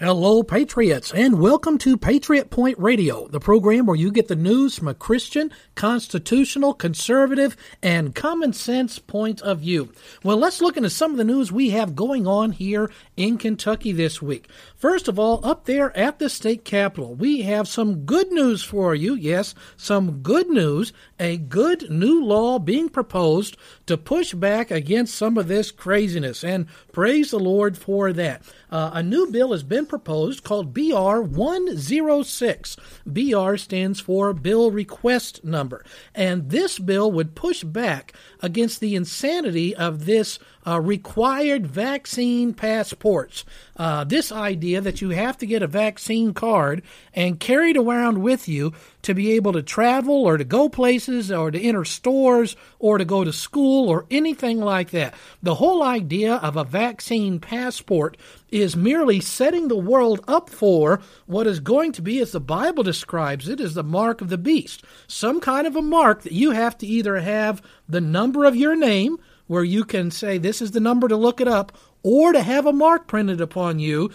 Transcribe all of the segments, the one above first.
Hello, Patriots, and welcome to Patriot Point Radio, the program where you get the news from a Christian, constitutional, conservative, and common sense point of view. Well, let's look into some of the news we have going on here in Kentucky this week. First of all, up there at the state capitol, we have some good news for you. Yes, some good news. A good new law being proposed to push back against some of this craziness, and praise the Lord for that. Uh, a new bill has been proposed called BR 106. BR stands for Bill Request Number. And this bill would push back against the insanity of this uh, required vaccine passports. Uh, this idea that you have to get a vaccine card and carry it around with you to be able to travel or to go places or to enter stores or to go to school or anything like that. The whole idea of a vaccine passport is merely setting the world up for what is going to be, as the Bible describes it, as the mark of the beast. Some kind of a mark that you have to either have the number of your name, where you can say this is the number to look it up, or to have a mark printed upon you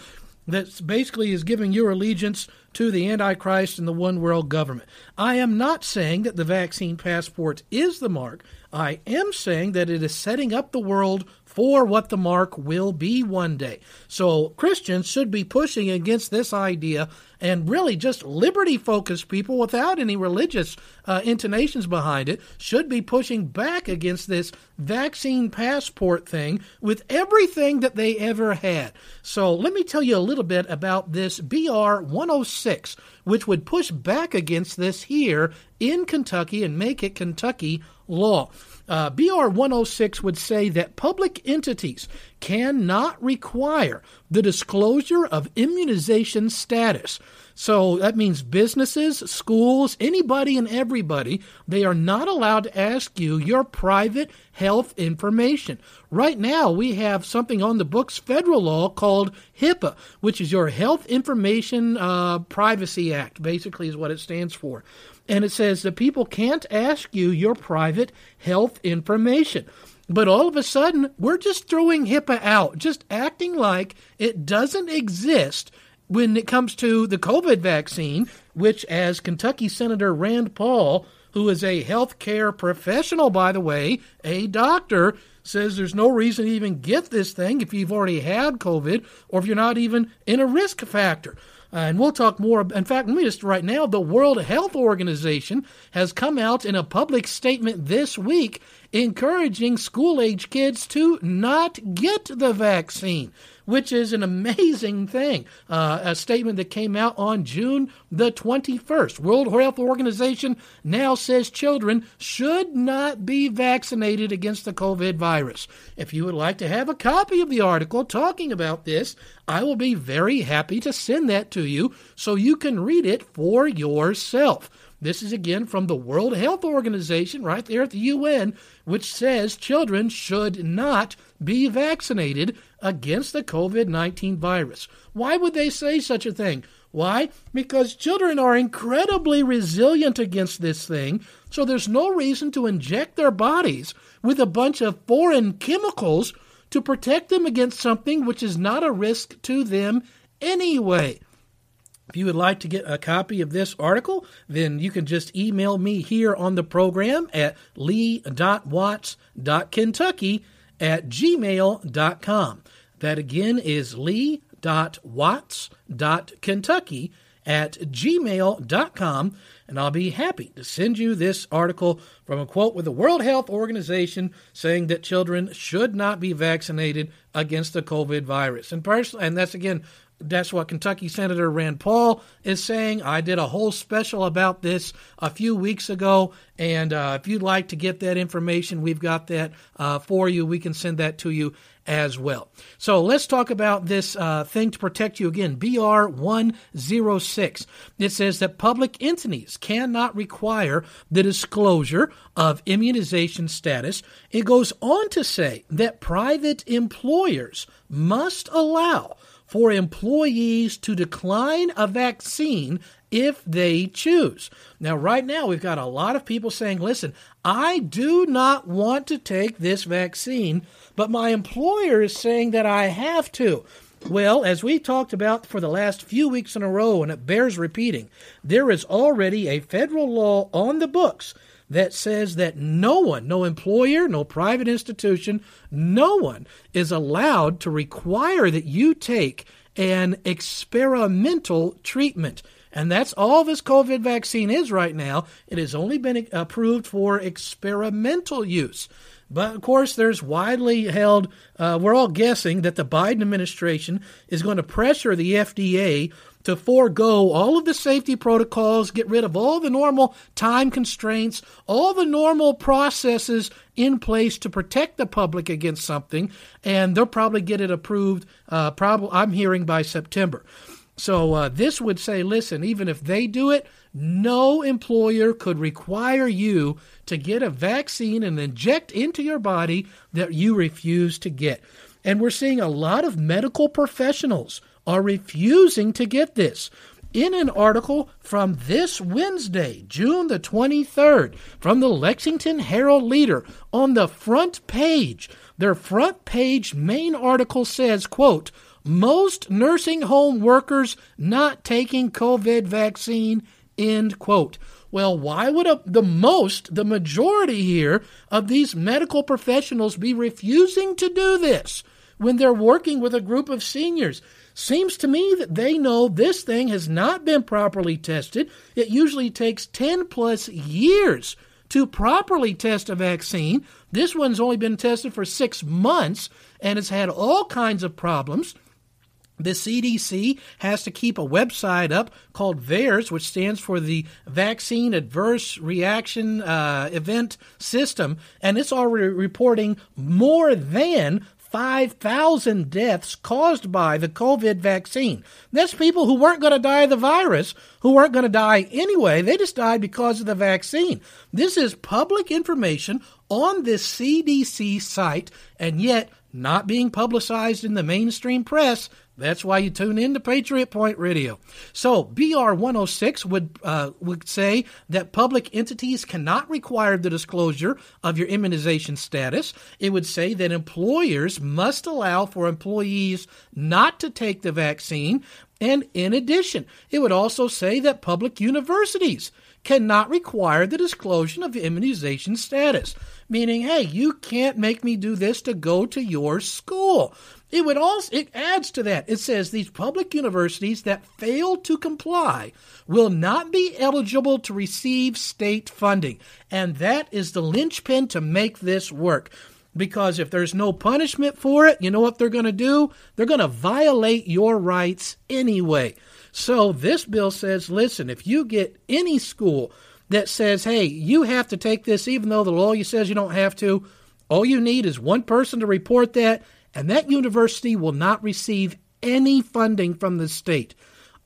that basically is giving your allegiance to the Antichrist and the one world government. I am not saying that the vaccine passport is the mark. I am saying that it is setting up the world for what the mark will be one day. So Christians should be pushing against this idea and really just liberty focused people without any religious uh, intonations behind it should be pushing back against this vaccine passport thing with everything that they ever had. So let me tell you a little bit about this BR 106, which would push back against this here in Kentucky and make it Kentucky law. Uh, BR 106 would say that public entities cannot require the disclosure of immunization status. So that means businesses, schools, anybody and everybody, they are not allowed to ask you your private health information. Right now, we have something on the books, federal law called HIPAA, which is your Health Information uh, Privacy Act, basically, is what it stands for and it says the people can't ask you your private health information. But all of a sudden, we're just throwing HIPAA out, just acting like it doesn't exist when it comes to the COVID vaccine, which, as Kentucky Senator Rand Paul, who is a healthcare professional, by the way, a doctor, says there's no reason to even get this thing if you've already had COVID or if you're not even in a risk factor. Uh, and we'll talk more. In fact, let me just right now, the World Health Organization has come out in a public statement this week encouraging school age kids to not get the vaccine which is an amazing thing. Uh, a statement that came out on June the 21st. World Health Organization now says children should not be vaccinated against the COVID virus. If you would like to have a copy of the article talking about this, I will be very happy to send that to you so you can read it for yourself. This is again from the World Health Organization, right there at the UN, which says children should not be vaccinated against the COVID 19 virus. Why would they say such a thing? Why? Because children are incredibly resilient against this thing, so there's no reason to inject their bodies with a bunch of foreign chemicals to protect them against something which is not a risk to them anyway. If you would like to get a copy of this article, then you can just email me here on the program at lee.watts.kentucky at gmail.com. That again is lee.watts.kentucky at gmail.com, and I'll be happy to send you this article from a quote with the World Health Organization saying that children should not be vaccinated against the COVID virus. And, pers- and that's again that's what Kentucky Senator Rand Paul is saying. I did a whole special about this a few weeks ago, and uh, if you'd like to get that information, we've got that uh, for you. We can send that to you as well. So let's talk about this uh, thing to protect you again BR 106. It says that public entities cannot require the disclosure of immunization status. It goes on to say that private employers must allow for employees to decline a vaccine if they choose. Now, right now, we've got a lot of people saying, listen, I do not want to take this vaccine, but my employer is saying that I have to. Well, as we talked about for the last few weeks in a row, and it bears repeating, there is already a federal law on the books that says that no one, no employer, no private institution, no one is allowed to require that you take an experimental treatment. And that's all this COVID vaccine is right now. It has only been approved for experimental use. But of course, there's widely held, uh, we're all guessing that the Biden administration is going to pressure the FDA to forego all of the safety protocols, get rid of all the normal time constraints, all the normal processes in place to protect the public against something, and they'll probably get it approved. Uh, probably, I'm hearing by September. So uh, this would say, listen, even if they do it, no employer could require you to get a vaccine and inject into your body that you refuse to get. And we're seeing a lot of medical professionals are refusing to get this. In an article from this Wednesday, June the 23rd, from the Lexington Herald Leader, on the front page, their front page main article says, quote, most nursing home workers not taking COVID vaccine, end quote. Well, why would a, the most, the majority here of these medical professionals be refusing to do this when they're working with a group of seniors? Seems to me that they know this thing has not been properly tested. It usually takes 10 plus years to properly test a vaccine. This one's only been tested for six months and it's had all kinds of problems. The CDC has to keep a website up called VAERS, which stands for the Vaccine Adverse Reaction uh, Event System, and it's already reporting more than 5,000 deaths caused by the COVID vaccine. That's people who weren't going to die of the virus, who weren't going to die anyway. They just died because of the vaccine. This is public information on this CDC site, and yet not being publicized in the mainstream press that's why you tune in to Patriot Point Radio. So BR 106 would uh, would say that public entities cannot require the disclosure of your immunization status. It would say that employers must allow for employees not to take the vaccine. And in addition, it would also say that public universities cannot require the disclosure of immunization status, meaning, hey, you can't make me do this to go to your school. It would also it adds to that. It says these public universities that fail to comply will not be eligible to receive state funding. And that is the linchpin to make this work. Because if there's no punishment for it, you know what they're going to do? They're going to violate your rights anyway. So this bill says, listen, if you get any school that says, hey, you have to take this even though the law says you don't have to, all you need is one person to report that and that university will not receive any funding from the state.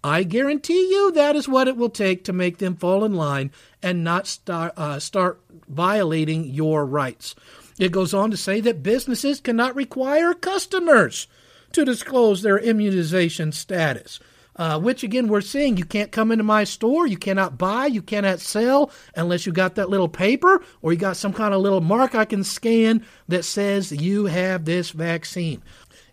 I guarantee you that is what it will take to make them fall in line and not start, uh, start violating your rights. It goes on to say that businesses cannot require customers to disclose their immunization status. Uh, which again we're seeing you can't come into my store you cannot buy you cannot sell unless you got that little paper or you got some kind of little mark i can scan that says you have this vaccine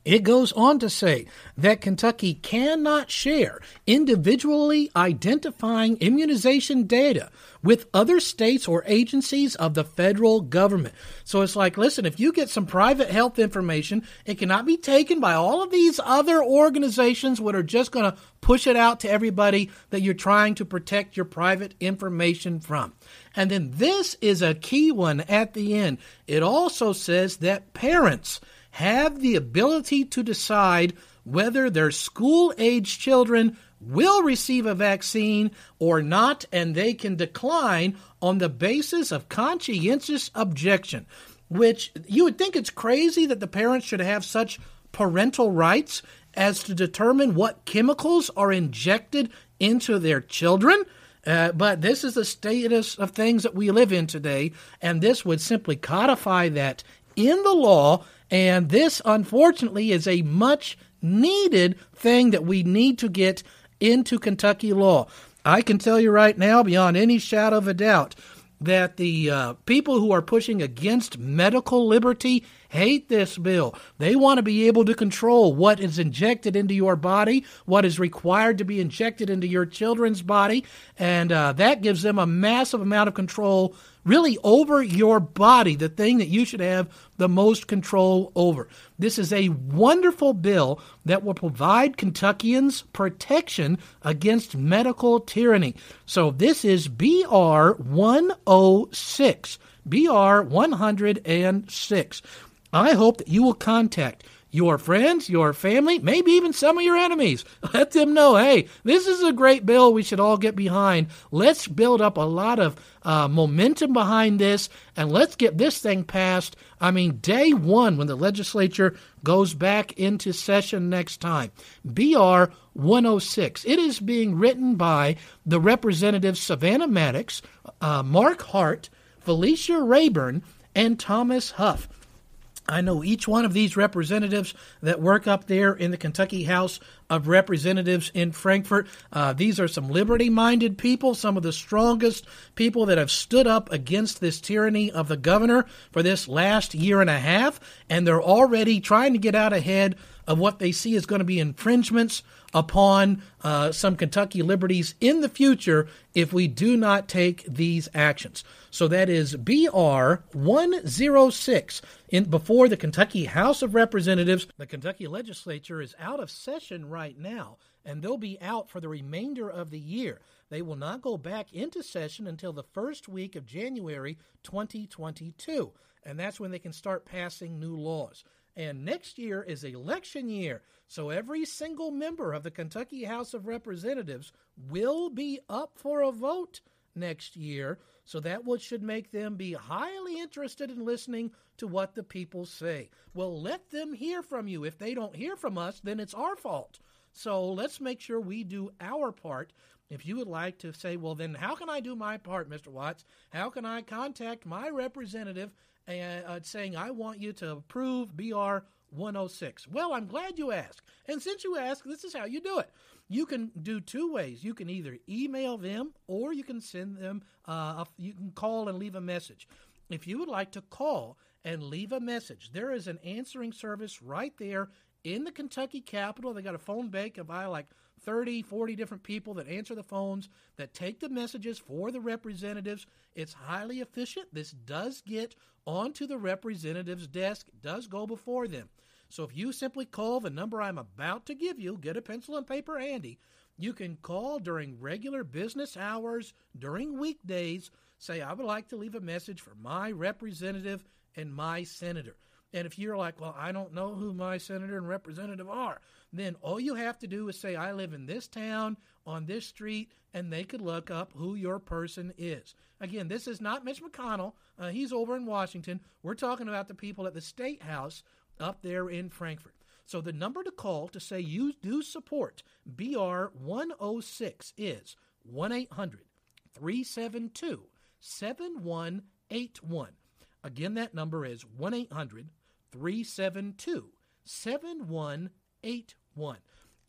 it goes on to say that Kentucky cannot share individually identifying immunization data with other states or agencies of the federal government. So it's like, listen, if you get some private health information, it cannot be taken by all of these other organizations that are just going to push it out to everybody that you're trying to protect your private information from. And then this is a key one at the end. It also says that parents have the ability to decide whether their school age children will receive a vaccine or not, and they can decline on the basis of conscientious objection. Which you would think it's crazy that the parents should have such parental rights as to determine what chemicals are injected into their children. Uh, but this is the status of things that we live in today, and this would simply codify that in the law. And this, unfortunately, is a much needed thing that we need to get into Kentucky law. I can tell you right now, beyond any shadow of a doubt, that the uh, people who are pushing against medical liberty hate this bill. They want to be able to control what is injected into your body, what is required to be injected into your children's body, and uh, that gives them a massive amount of control really over your body, the thing that you should have the most control over. This is a wonderful bill that will provide Kentuckians protection against medical tyranny. So this is BR 106. BR 106. I hope that you will contact your friends, your family, maybe even some of your enemies. Let them know, hey, this is a great bill we should all get behind. Let's build up a lot of uh, momentum behind this and let's get this thing passed. I mean, day one when the legislature goes back into session next time. BR 106. It is being written by the representatives Savannah Maddox, uh, Mark Hart, Felicia Rabourn, and Thomas Huff. I know each one of these representatives that work up there in the Kentucky House of Representatives in Frankfort. Uh, these are some liberty minded people, some of the strongest people that have stood up against this tyranny of the governor for this last year and a half, and they're already trying to get out ahead of what they see is going to be infringements upon uh, some Kentucky liberties in the future if we do not take these actions. So that is BR 106 in before the Kentucky House of Representatives. The Kentucky legislature is out of session right now and they'll be out for the remainder of the year. They will not go back into session until the first week of January 2022, and that's when they can start passing new laws. And next year is election year. So every single member of the Kentucky House of Representatives will be up for a vote next year. So that would should make them be highly interested in listening to what the people say. Well, let them hear from you. If they don't hear from us, then it's our fault. So let's make sure we do our part. If you would like to say, well, then how can I do my part, Mr. Watts? How can I contact my representative and, uh, saying, I want you to approve BR 106? Well, I'm glad you asked. And since you asked, this is how you do it. You can do two ways. You can either email them or you can send them, uh, a, you can call and leave a message. If you would like to call and leave a message, there is an answering service right there in the Kentucky Capitol. They got a phone bank of I like 30, 40 different people that answer the phones, that take the messages for the representatives. It's highly efficient. This does get onto the representative's desk, does go before them. So if you simply call the number I'm about to give you, get a pencil and paper handy. You can call during regular business hours, during weekdays, say, I would like to leave a message for my representative and my senator. And if you're like, well, I don't know who my senator and representative are, then all you have to do is say, I live in this town on this street, and they could look up who your person is. Again, this is not Mitch McConnell. Uh, he's over in Washington. We're talking about the people at the State House up there in Frankfort. So the number to call to say you do support BR 106 is 1 800 372 7181. Again, that number is 1 800 372 7181.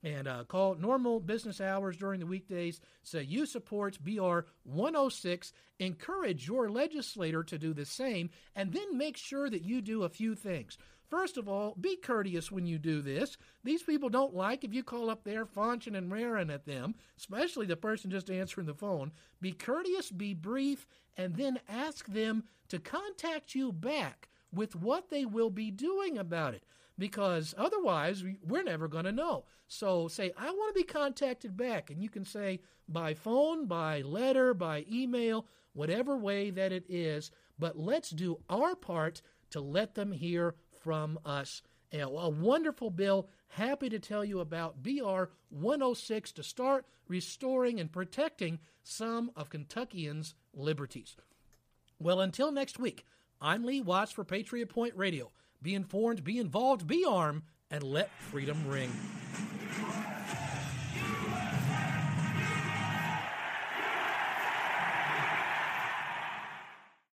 And uh, call normal business hours during the weekdays. Say you support BR 106. Encourage your legislator to do the same, and then make sure that you do a few things. First of all, be courteous when you do this. These people don't like if you call up there faunching and raring at them, especially the person just answering the phone. Be courteous, be brief, and then ask them to contact you back with what they will be doing about it because otherwise we're never going to know. So say, I want to be contacted back. And you can say by phone, by letter, by email, whatever way that it is. But let's do our part to let them hear from us. A wonderful bill. Happy to tell you about BR 106 to start restoring and protecting some of Kentuckians' liberties. Well, until next week, I'm Lee Watts for Patriot Point Radio. Be informed, be involved, be armed, and let freedom ring.